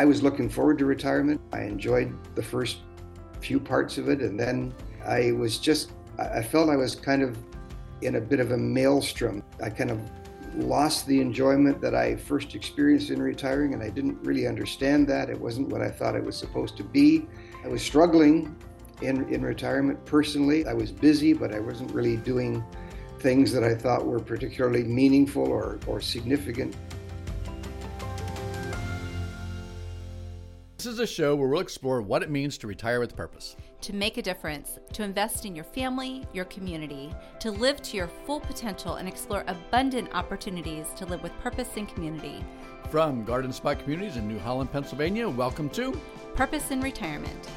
I was looking forward to retirement. I enjoyed the first few parts of it, and then I was just, I felt I was kind of in a bit of a maelstrom. I kind of lost the enjoyment that I first experienced in retiring, and I didn't really understand that. It wasn't what I thought it was supposed to be. I was struggling in, in retirement personally. I was busy, but I wasn't really doing things that I thought were particularly meaningful or, or significant is a show where we'll explore what it means to retire with purpose. To make a difference, to invest in your family, your community, to live to your full potential and explore abundant opportunities to live with purpose and community. From Garden Spot Communities in New Holland, Pennsylvania, welcome to Purpose in Retirement.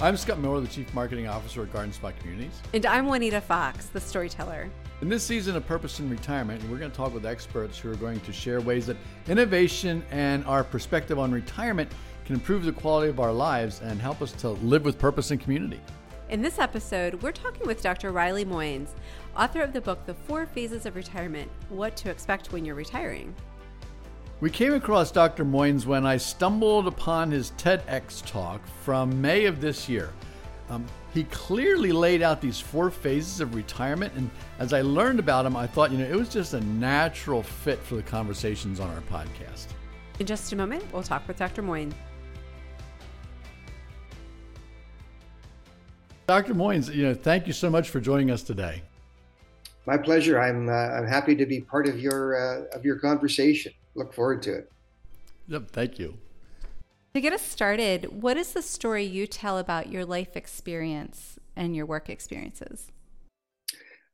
I'm Scott Miller, the Chief Marketing Officer at Garden Spot Communities. And I'm Juanita Fox, the storyteller. In this season of Purpose in Retirement, we're going to talk with experts who are going to share ways that innovation and our perspective on retirement can improve the quality of our lives and help us to live with purpose and community. In this episode, we're talking with Dr. Riley Moynes, author of the book The Four Phases of Retirement What to Expect When You're Retiring. We came across Dr. Moynes when I stumbled upon his TEDx talk from May of this year. Um, he clearly laid out these four phases of retirement. And as I learned about him, I thought, you know, it was just a natural fit for the conversations on our podcast. In just a moment, we'll talk with Dr. Moyne. Dr. Moynes, you know, thank you so much for joining us today. My pleasure. I'm uh, I'm happy to be part of your uh, of your conversation. Look forward to it. Yep, thank you. To get us started, what is the story you tell about your life experience and your work experiences?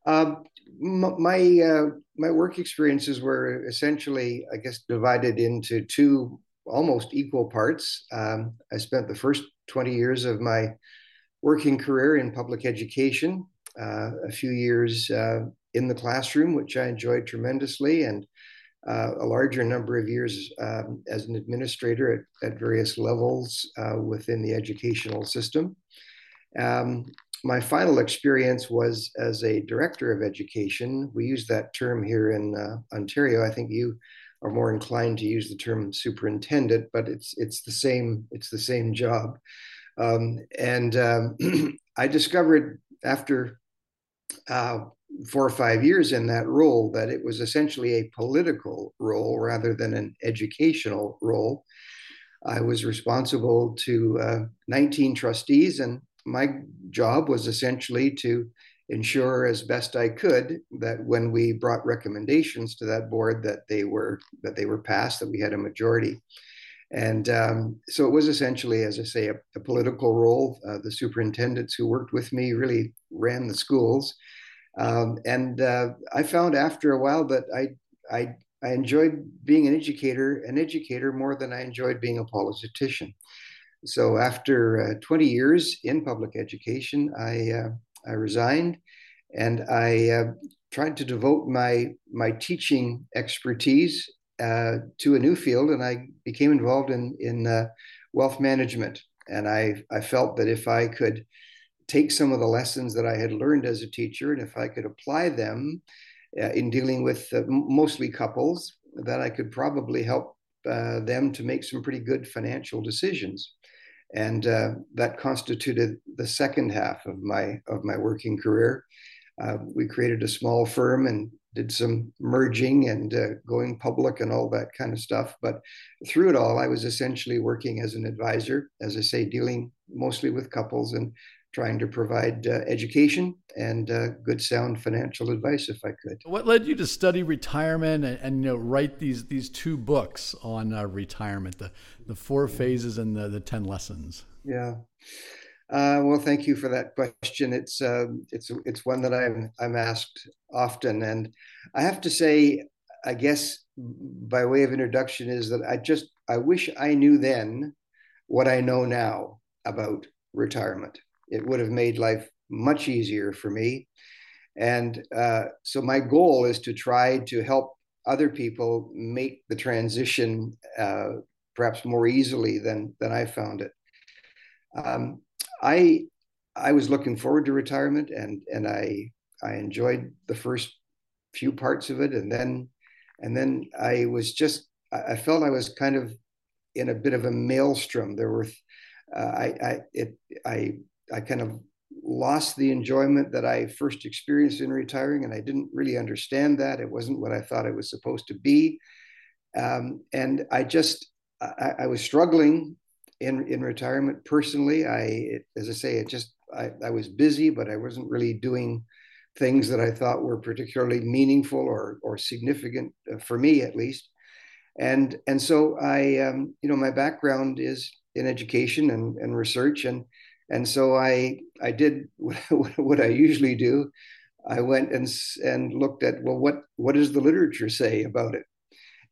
Um, my uh, my work experiences were essentially, I guess, divided into two almost equal parts. Um, I spent the first 20 years of my working career in public education, uh, a few years uh, in the classroom, which I enjoyed tremendously, and uh, a larger number of years um, as an administrator at, at various levels uh, within the educational system. Um, my final experience was as a director of education. We use that term here in uh, Ontario. I think you are more inclined to use the term superintendent, but it's it's the same it's the same job. Um, and um, I discovered after uh, four or five years in that role that it was essentially a political role rather than an educational role. I was responsible to uh, 19 trustees, and my job was essentially to ensure as best I could that when we brought recommendations to that board that they were that they were passed, that we had a majority. And um, so it was essentially, as I say, a, a political role. Uh, the superintendents who worked with me really ran the schools. Um, and uh, I found after a while that I, I, I enjoyed being an educator, an educator more than I enjoyed being a politician. So after uh, 20 years in public education, I, uh, I resigned and I uh, tried to devote my, my teaching expertise uh, to a new field. And I became involved in, in uh, wealth management. And I, I felt that if I could take some of the lessons that I had learned as a teacher, and if I could apply them uh, in dealing with uh, mostly couples, that I could probably help uh, them to make some pretty good financial decisions. And uh, that constituted the second half of my of my working career. Uh, we created a small firm and did some merging and uh, going public and all that kind of stuff. But through it all, I was essentially working as an advisor, as I say, dealing mostly with couples and trying to provide uh, education and uh, good sound financial advice if I could. What led you to study retirement and, and you know write these these two books on uh, retirement, the the four phases and the the ten lessons? Yeah. Uh, well, thank you for that question. It's uh, it's it's one that I'm I'm asked often, and I have to say, I guess by way of introduction is that I just I wish I knew then what I know now about retirement. It would have made life much easier for me. And uh, so my goal is to try to help other people make the transition uh, perhaps more easily than than I found it. Um, I I was looking forward to retirement, and and I I enjoyed the first few parts of it, and then and then I was just I felt I was kind of in a bit of a maelstrom. There were uh, I I it I I kind of lost the enjoyment that I first experienced in retiring, and I didn't really understand that. It wasn't what I thought it was supposed to be, um, and I just I, I, was struggling in in retirement personally. I, as I say, it just I, I was busy, but I wasn't really doing things that I thought were particularly meaningful or or significant uh, for me, at least. And and so I, um, you know, my background is in education and, and research, and and so I I did what I usually do. I went and and looked at well, what what does the literature say about it?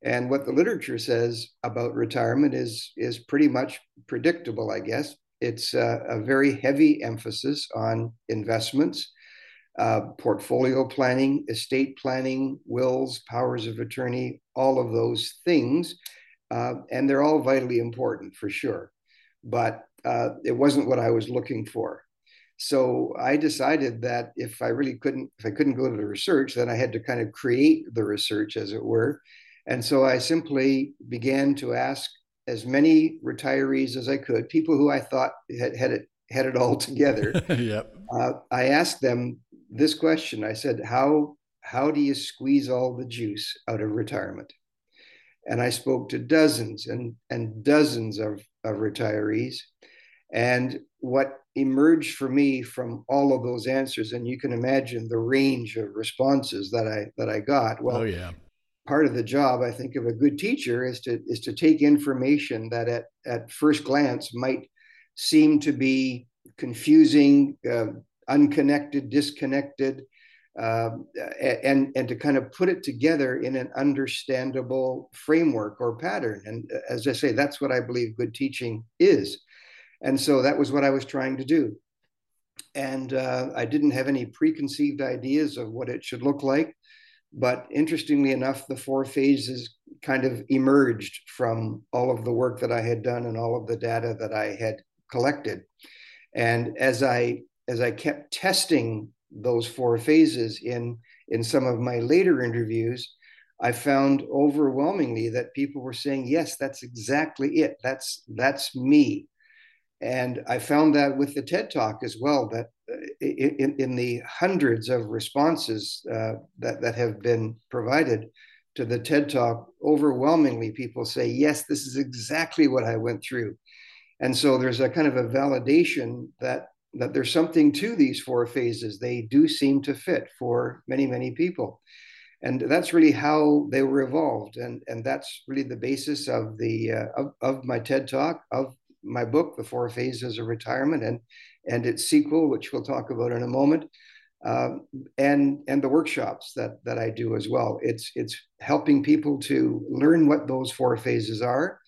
And what the literature says about retirement is is pretty much predictable, I guess. It's a, a very heavy emphasis on investments, uh, portfolio planning, estate planning, wills, powers of attorney, all of those things, uh, and they're all vitally important for sure. But uh, it wasn't what I was looking for. So I decided that if I really couldn't, if I couldn't go to the research, then I had to kind of create the research, as it were. And so I simply began to ask as many retirees as I could, people who I thought had had it had it all together. yep. Uh, I asked them this question. I said, "How how do you squeeze all the juice out of retirement?" And I spoke to dozens and and dozens of, of retirees, and what emerged for me from all of those answers, and you can imagine the range of responses that I that I got. Well, oh, yeah. Part of the job, I think, of a good teacher is to is to take information that at at first glance might seem to be confusing, uh, unconnected, disconnected, uh, and and to kind of put it together in an understandable framework or pattern. And uh, as I say, that's what I believe good teaching is. And so that was what I was trying to do. And uh, I didn't have any preconceived ideas of what it should look like. But interestingly enough, the four phases kind of emerged from all of the work that I had done and all of the data that I had collected. And as I as I kept testing those four phases in in some of my later interviews, I found overwhelmingly that people were saying, "Yes, that's exactly it. That's that's me." And I found that with the TED Talk as well, that uh, in, in the hundreds of responses uh, that, that have been provided to the TED Talk, overwhelmingly people say, yes, this is exactly what I went through. And so there's a kind of a validation that that there's something to these four phases. They do seem to fit for many, many people. And that's really how they were evolved. And, and that's really the basis of the uh, of, of my TED Talk, of my book, The Four Phases of Retirement, and and its sequel, which we'll talk about in a moment, um, and and the workshops that that I do as well. It's it's helping people to learn what those four phases are.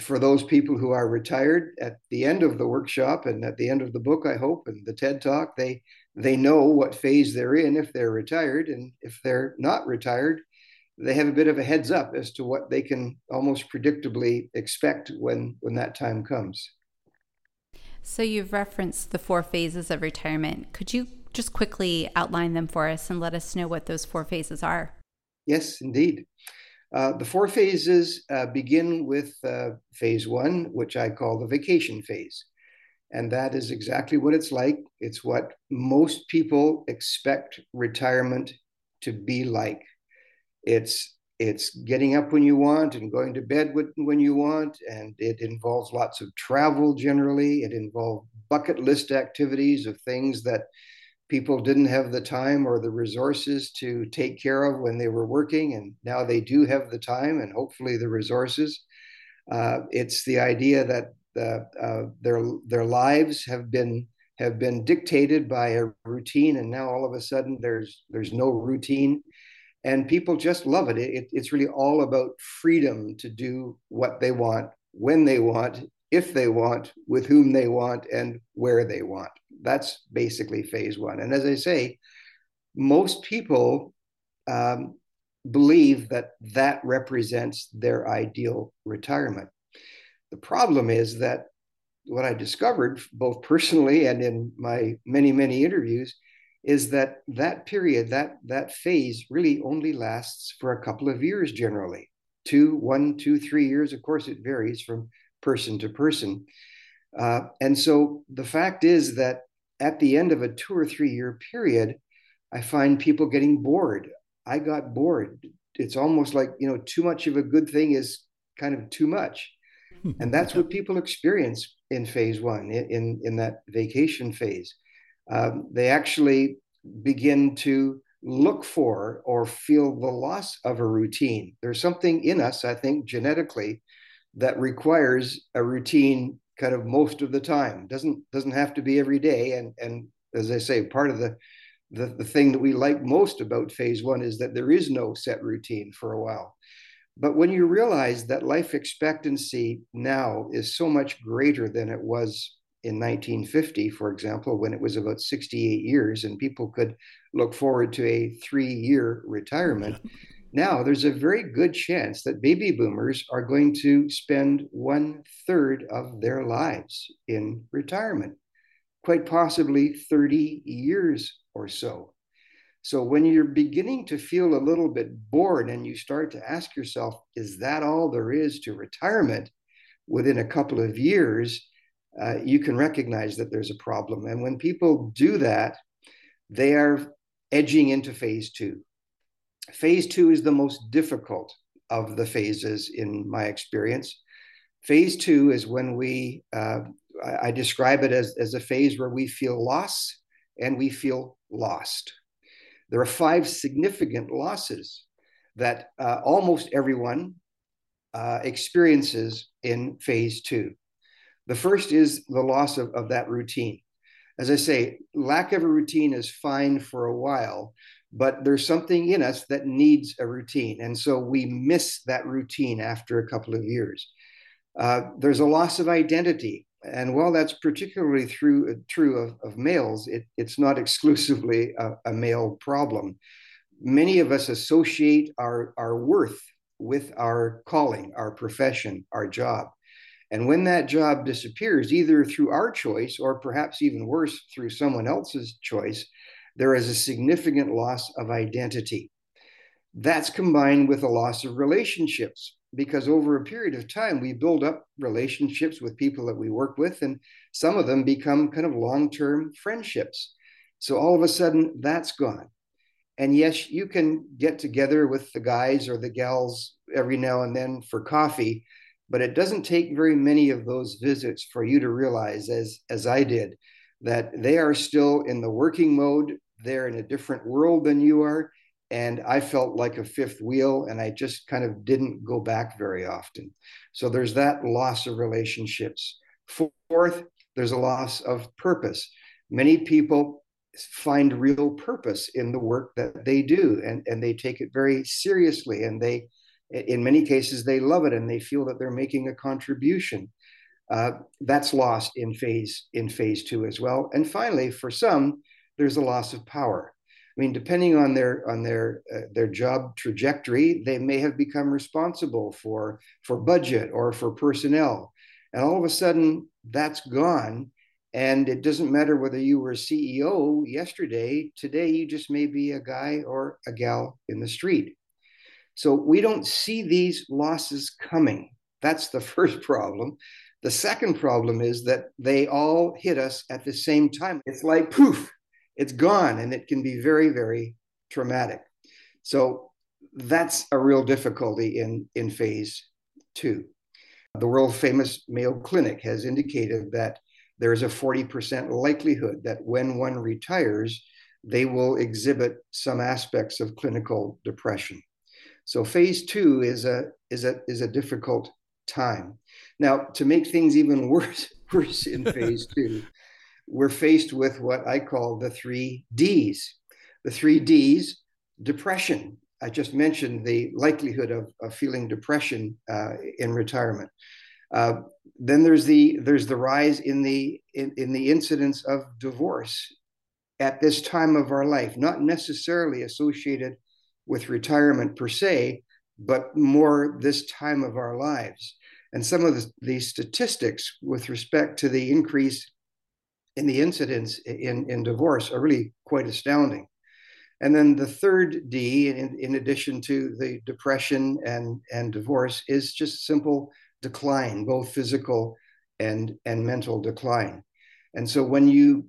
For those people who are retired, at the end of the workshop and at the end of the book, I hope, and the TED Talk, they they know what phase they're in if they're retired, and if they're not retired, they have a bit of a heads up as to what they can almost predictably expect when when that time comes. So you've referenced the four phases of retirement. Could you just quickly outline them for us and let us know what those four phases are? Yes, indeed. Uh, the four phases uh, begin with uh, phase one, which I call the vacation phase. And that is exactly what it's like. It's what most people expect retirement to be like. It's it's getting up when you want and going to bed when you want, and it involves lots of travel. Generally, it involves bucket list activities of things that people didn't have the time or the resources to take care of when they were working, and now they do have the time and hopefully the resources. Uh, it's the idea that the, uh, their their lives have been have been dictated by a routine, and now all of a sudden there's there's no routine and people just love it. it. It's really all about freedom to do what they want, when they want, if they want, with whom they want, and where they want. That's basically phase one. And as I say, most people um, believe that that represents their ideal retirement. The problem is that what I discovered, both personally and in my many, many interviews, is that that period, that that phase, really only lasts for a couple of years generally, two, one, two, three years. Of course, it varies from person to person. Uh, and so the fact is that at the end of a two or three year period, I find people getting bored. I got bored. It's almost like, you know, too much of a good thing is kind of too much. and that's what people experience in phase one, in, in that vacation phase. Um, they actually begin to look for or feel the loss of a routine. There's something in us, I think, genetically, that requires a routine kind of most of the time. Doesn't doesn't have to be every day. And and as I say, part of the the, the thing that we like most about phase one is that there is no set routine for a while. But when you realize that life expectancy now is so much greater than it was in 1950, for example, when it was about 68 years and people could look forward to a three year retirement, now there's a very good chance that baby boomers are going to spend one third of their lives in retirement, quite possibly 30 years or so. So when you're beginning to feel a little bit bored and you start to ask yourself, is that all there is to retirement within a couple of years? Uh, you can recognize that there's a problem. And when people do that, they are edging into phase two. Phase two is the most difficult of the phases in my experience. Phase two is when we, uh, I, I describe it as, as a phase where we feel loss and we feel lost. There are five significant losses that uh, almost everyone uh, experiences in phase two. The first is the loss of, of that routine. As I say, lack of a routine is fine for a while, but there's something in us that needs a routine. And so we miss that routine after a couple of years. Uh, there's a loss of identity. And while that's particularly through, true of, of males, it, it's not exclusively a, a male problem. Many of us associate our, our worth with our calling, our profession, our job. And when that job disappears, either through our choice or perhaps even worse, through someone else's choice, there is a significant loss of identity. That's combined with a loss of relationships because over a period of time, we build up relationships with people that we work with, and some of them become kind of long term friendships. So all of a sudden, that's gone. And yes, you can get together with the guys or the gals every now and then for coffee, but it doesn't take very many of those visits for you to realize, as, as I did, that they are still in the working mode. They're in a different world than you are. And I felt like a fifth wheel, and I just kind of didn't go back very often. So there's that loss of relationships. Fourth, there's a loss of purpose. Many people find real purpose in the work that they do, and, and they take it very seriously. And they, in many cases, they love it and they feel that they're making a contribution. Uh, that's lost in phase in phase two as well. And finally, for some, there's a loss of power. I mean, depending on their on their uh, their job trajectory, they may have become responsible for for budget or for personnel, and all of a sudden that's gone. And it doesn't matter whether you were a CEO yesterday. Today, you just may be a guy or a gal in the street. So we don't see these losses coming. That's the first problem. The second problem is that they all hit us at the same time. It's like poof, it's gone, and it can be very, very traumatic. So that's a real difficulty in, in phase two. The world famous Mayo Clinic has indicated that there is a 40% likelihood that when one retires, they will exhibit some aspects of clinical depression. So phase two is a is a is a difficult time. Now, to make things even worse, worse in phase two, we're faced with what I call the three Ds. The three Ds, depression. I just mentioned the likelihood of, of feeling depression uh, in retirement. Uh, then there's the there's the rise in the in, in the incidence of divorce at this time of our life, not necessarily associated with retirement per se, but more this time of our lives and some of the, the statistics with respect to the increase the incidence in, in divorce are really quite astounding. And then the third D, in, in addition to the depression and, and divorce, is just simple decline, both physical and, and mental decline. And so when you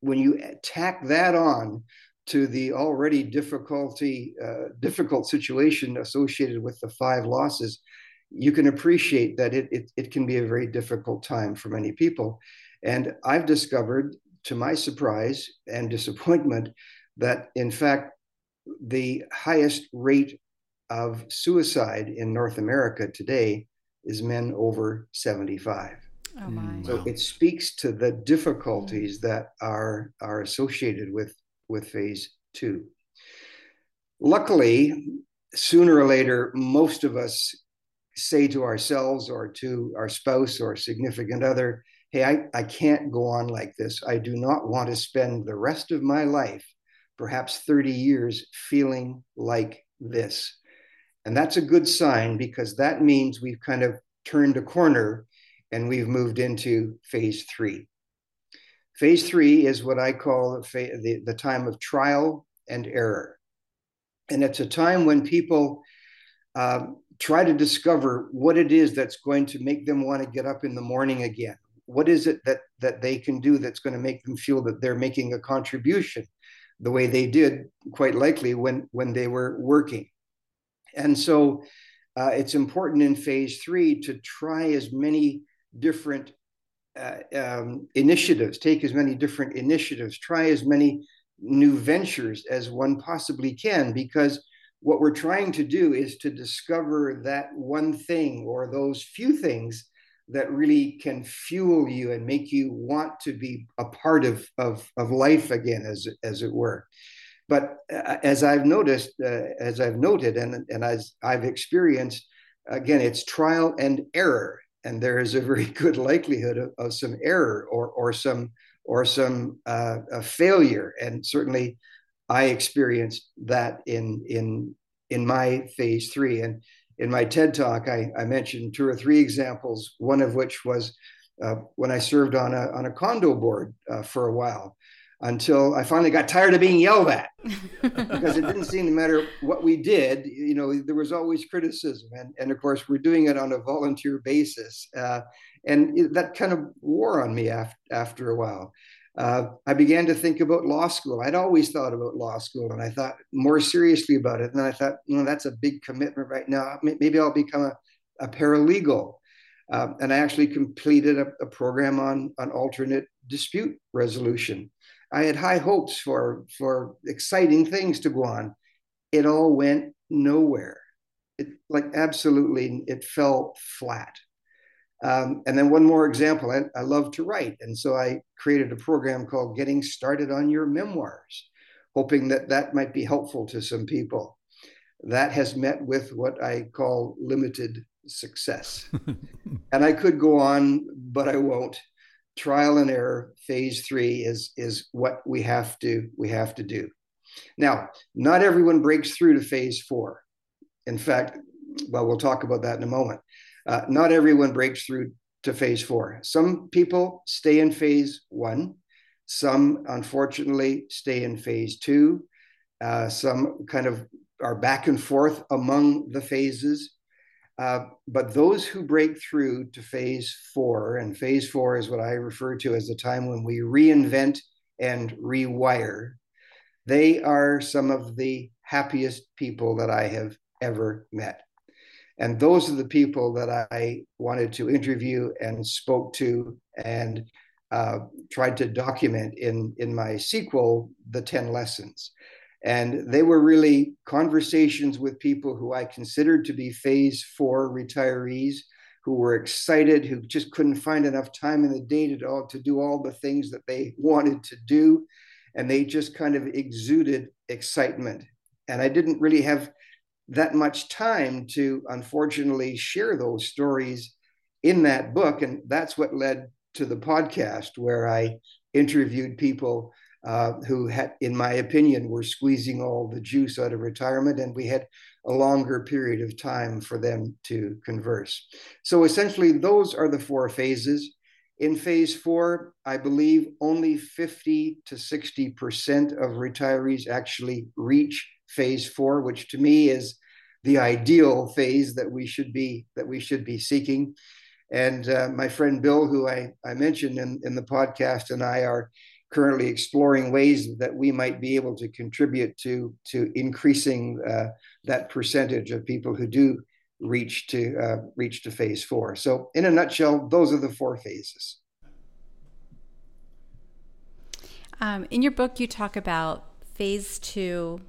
when you tack that on to the already difficulty uh, difficult situation associated with the five losses, you can appreciate that it, it, it can be a very difficult time for many people. And I've discovered, to my surprise and disappointment, that in fact, the highest rate of suicide in North America today is men over 75. Oh my. Mm, so it speaks to the difficulties mm. that are, are associated with, with phase two. Luckily, sooner or later, most of us say to ourselves or to our spouse or significant other, Hey, I, I can't go on like this. I do not want to spend the rest of my life, perhaps 30 years, feeling like this. And that's a good sign because that means we've kind of turned a corner and we've moved into phase three. Phase three is what I call the, the, time of trial and error. And it's a time when people uh, try to discover what it is that's going to make them want to get up in the morning again. What is it that that they can do that's going to make them feel that they're making a contribution, the way they did quite likely when when they were working. And so, uh, it's important in phase three to try as many different uh, um, initiatives, take as many different initiatives, try as many new ventures as one possibly can, because what we're trying to do is to discover that one thing or those few things that really can fuel you and make you want to be a part of, of, of life again, as, as it were. But uh, as I've noticed, uh, as I've noted, and, and as I've experienced, again, it's trial and error. And there is a very good likelihood of, of some error or, or some or some uh, failure. And certainly I experienced that in in in my phase three. And in my TED talk, I, I mentioned two or three examples. One of which was uh, when I served on a on a condo board uh, for a while, until I finally got tired of being yelled at because it didn't seem to matter what we did. You know, there was always criticism, and and of course we're doing it on a volunteer basis, uh, and that kind of wore on me after after a while uh, I began to think about law school. I'd always thought about law school, and I thought more seriously about it. And then I thought, you know, that's a big commitment right now. Maybe I'll become a, a paralegal. Um, and I actually completed a, a, program on, on alternate dispute resolution. I had high hopes for, for exciting things to go on. It all went nowhere. It like absolutely, it fell flat. Um, and then one more example, I, I, love to write. And so I created a program called Getting Started on Your Memoirs, hoping that that might be helpful to some people. That has met with what I call limited success. and I could go on, but I won't. Trial and error, phase three is, is what we have to we have to do. Now, not everyone breaks through to phase four. In fact, well, we'll talk about that in a moment. Uh, not everyone breaks through to phase four. Some people stay in phase one. Some, unfortunately, stay in phase two. Uh, some kind of are back and forth among the phases. Uh, but those who break through to phase four, and phase four is what I refer to as the time when we reinvent and rewire, they are some of the happiest people that I have ever met. And those are the people that I wanted to interview and spoke to and uh, tried to document in, in my sequel, The 10 Lessons. And they were really conversations with people who I considered to be phase four retirees who were excited, who just couldn't find enough time in the day to, to do all the things that they wanted to do. And they just kind of exuded excitement. And I didn't really have that much time to unfortunately share those stories in that book. And that's what led to the podcast where I interviewed people uh, who had, in my opinion, were squeezing all the juice out of retirement, and we had a longer period of time for them to converse. So essentially, those are the four phases. In phase four, I believe only 50 to 60% of retirees actually reach phase four, which to me is the ideal phase that we should be that we should be seeking. And uh, my friend Bill, who I, I mentioned in, in the podcast, and I are currently exploring ways that we might be able to contribute to to increasing uh, that percentage of people who do reach to uh, reach to phase four. So, in a nutshell, those are the four phases. Um, in your book, you talk about phase two.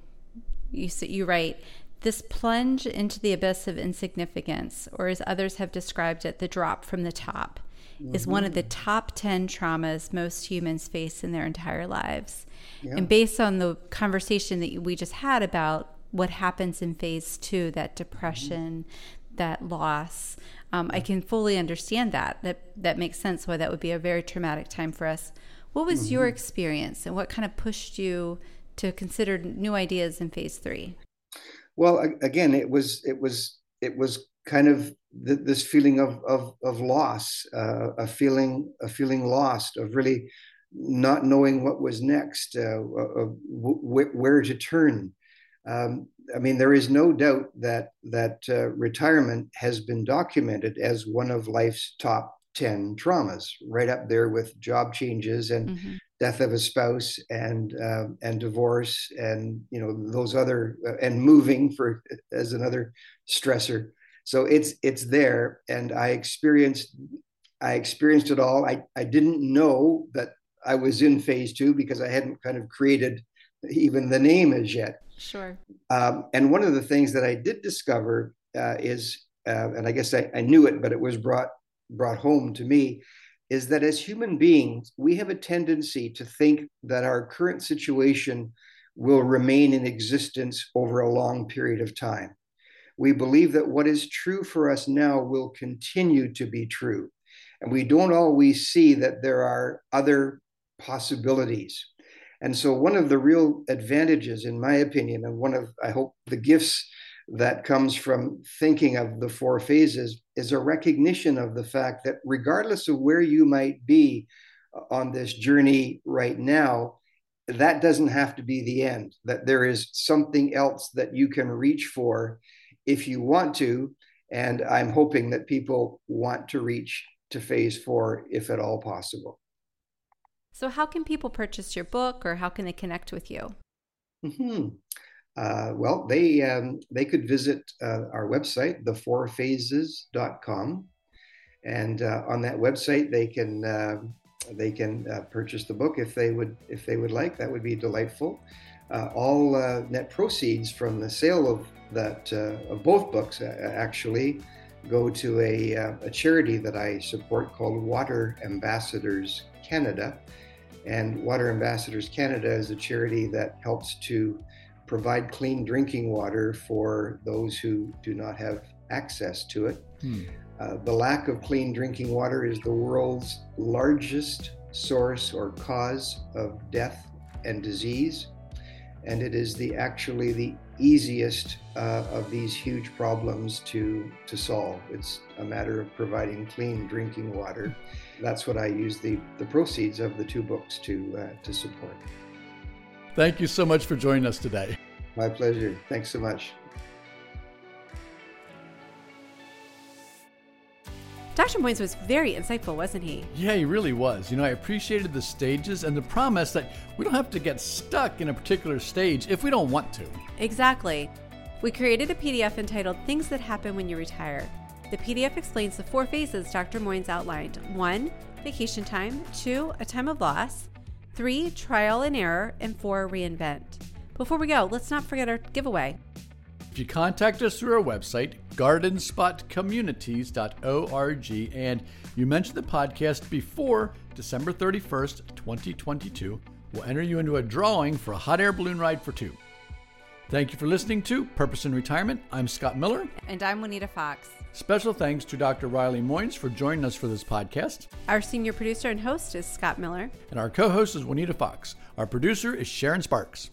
You you write this plunge into the abyss of insignificance, or as others have described it, the drop from the top, mm-hmm. is one of the top 10 traumas most humans face in their entire lives. Yeah. And based on the conversation that we just had about what happens in phase two, that depression, mm-hmm. that loss. Um, I can fully understand that. That that makes sense. Why that would be a very traumatic time for us. What was mm-hmm. your experience, and what kind of pushed you to consider new ideas in phase three? Well, again, it was it was it was kind of th- this feeling of of of loss, uh, a feeling a feeling lost, of really not knowing what was next, uh, of w- where to turn. Um, I mean, there is no doubt that that uh, retirement has been documented as one of life's top ten traumas, right up there with job changes and mm-hmm. Death of a spouse and uh, and divorce and you know those other uh, and moving for as another stressor. So it's it's there, and I experienced I experienced it all. I I didn't know that I was in phase two because I hadn't kind of created even the name as yet. Sure. Um, and one of the things that I did discover uh, is, uh, and I guess I, I, knew it, but it was brought brought home to me, is that as human beings, we have a tendency to think that our current situation will remain in existence over a long period of time. We believe that what is true for us now will continue to be true. And we don't always see that there are other possibilities. And so, one of the real advantages, in my opinion, and one of, I hope, the gifts that comes from thinking of the four phases is a recognition of the fact that regardless of where you might be on this journey right now, that doesn't have to be the end, that there is something else that you can reach for if you want to. And I'm hoping that people want to reach to phase four if at all possible. So, how can people purchase your book or how can they connect with you? Mm-hmm. Uh, well, they um, they could visit uh, our website, thefourphases.com, and uh, on that website they can uh, they can uh, purchase the book if they would if they would like. That would be delightful. Uh, all net proceeds from the sale of that of both books actually go to a, a charity that I support called Water Ambassadors Canada and Water Ambassadors Canada is a charity that helps to provide clean drinking water for those who do not have access to it. Hmm. Uh, the lack of clean drinking water is the world's largest source or cause of death and disease, and it is the actually the easiest uh, of these huge problems to to solve. It's a matter of providing clean drinking water that's what I use the, the proceeds of the two books to, uh, to support. Thank you so much for joining us today. My pleasure. Thanks so much. Dr. Moynes was very insightful, wasn't he? Yeah, he really was. You know, I appreciated the stages and the promise that we don't have to get stuck in a particular stage if we don't want to. Exactly. We created a PDF entitled Things That Happen When You Retire. The PDF explains the four phases Dr. Moynes outlined one, vacation time, two, a time of loss, three, trial and error, and four, reinvent. Before we go, let's not forget our giveaway. If you contact us through our website, gardenspotcommunities.org, and you mention the podcast before December 31st, 2022, we'll enter you into a drawing for a hot air balloon ride for two. Thank you for listening to Purpose in Retirement. I'm Scott Miller. And I'm Juanita Fox. Special thanks to Dr. Riley Moynes for joining us for this podcast. Our senior producer and host is Scott Miller. And our co host is Juanita Fox. Our producer is Sharon Sparks.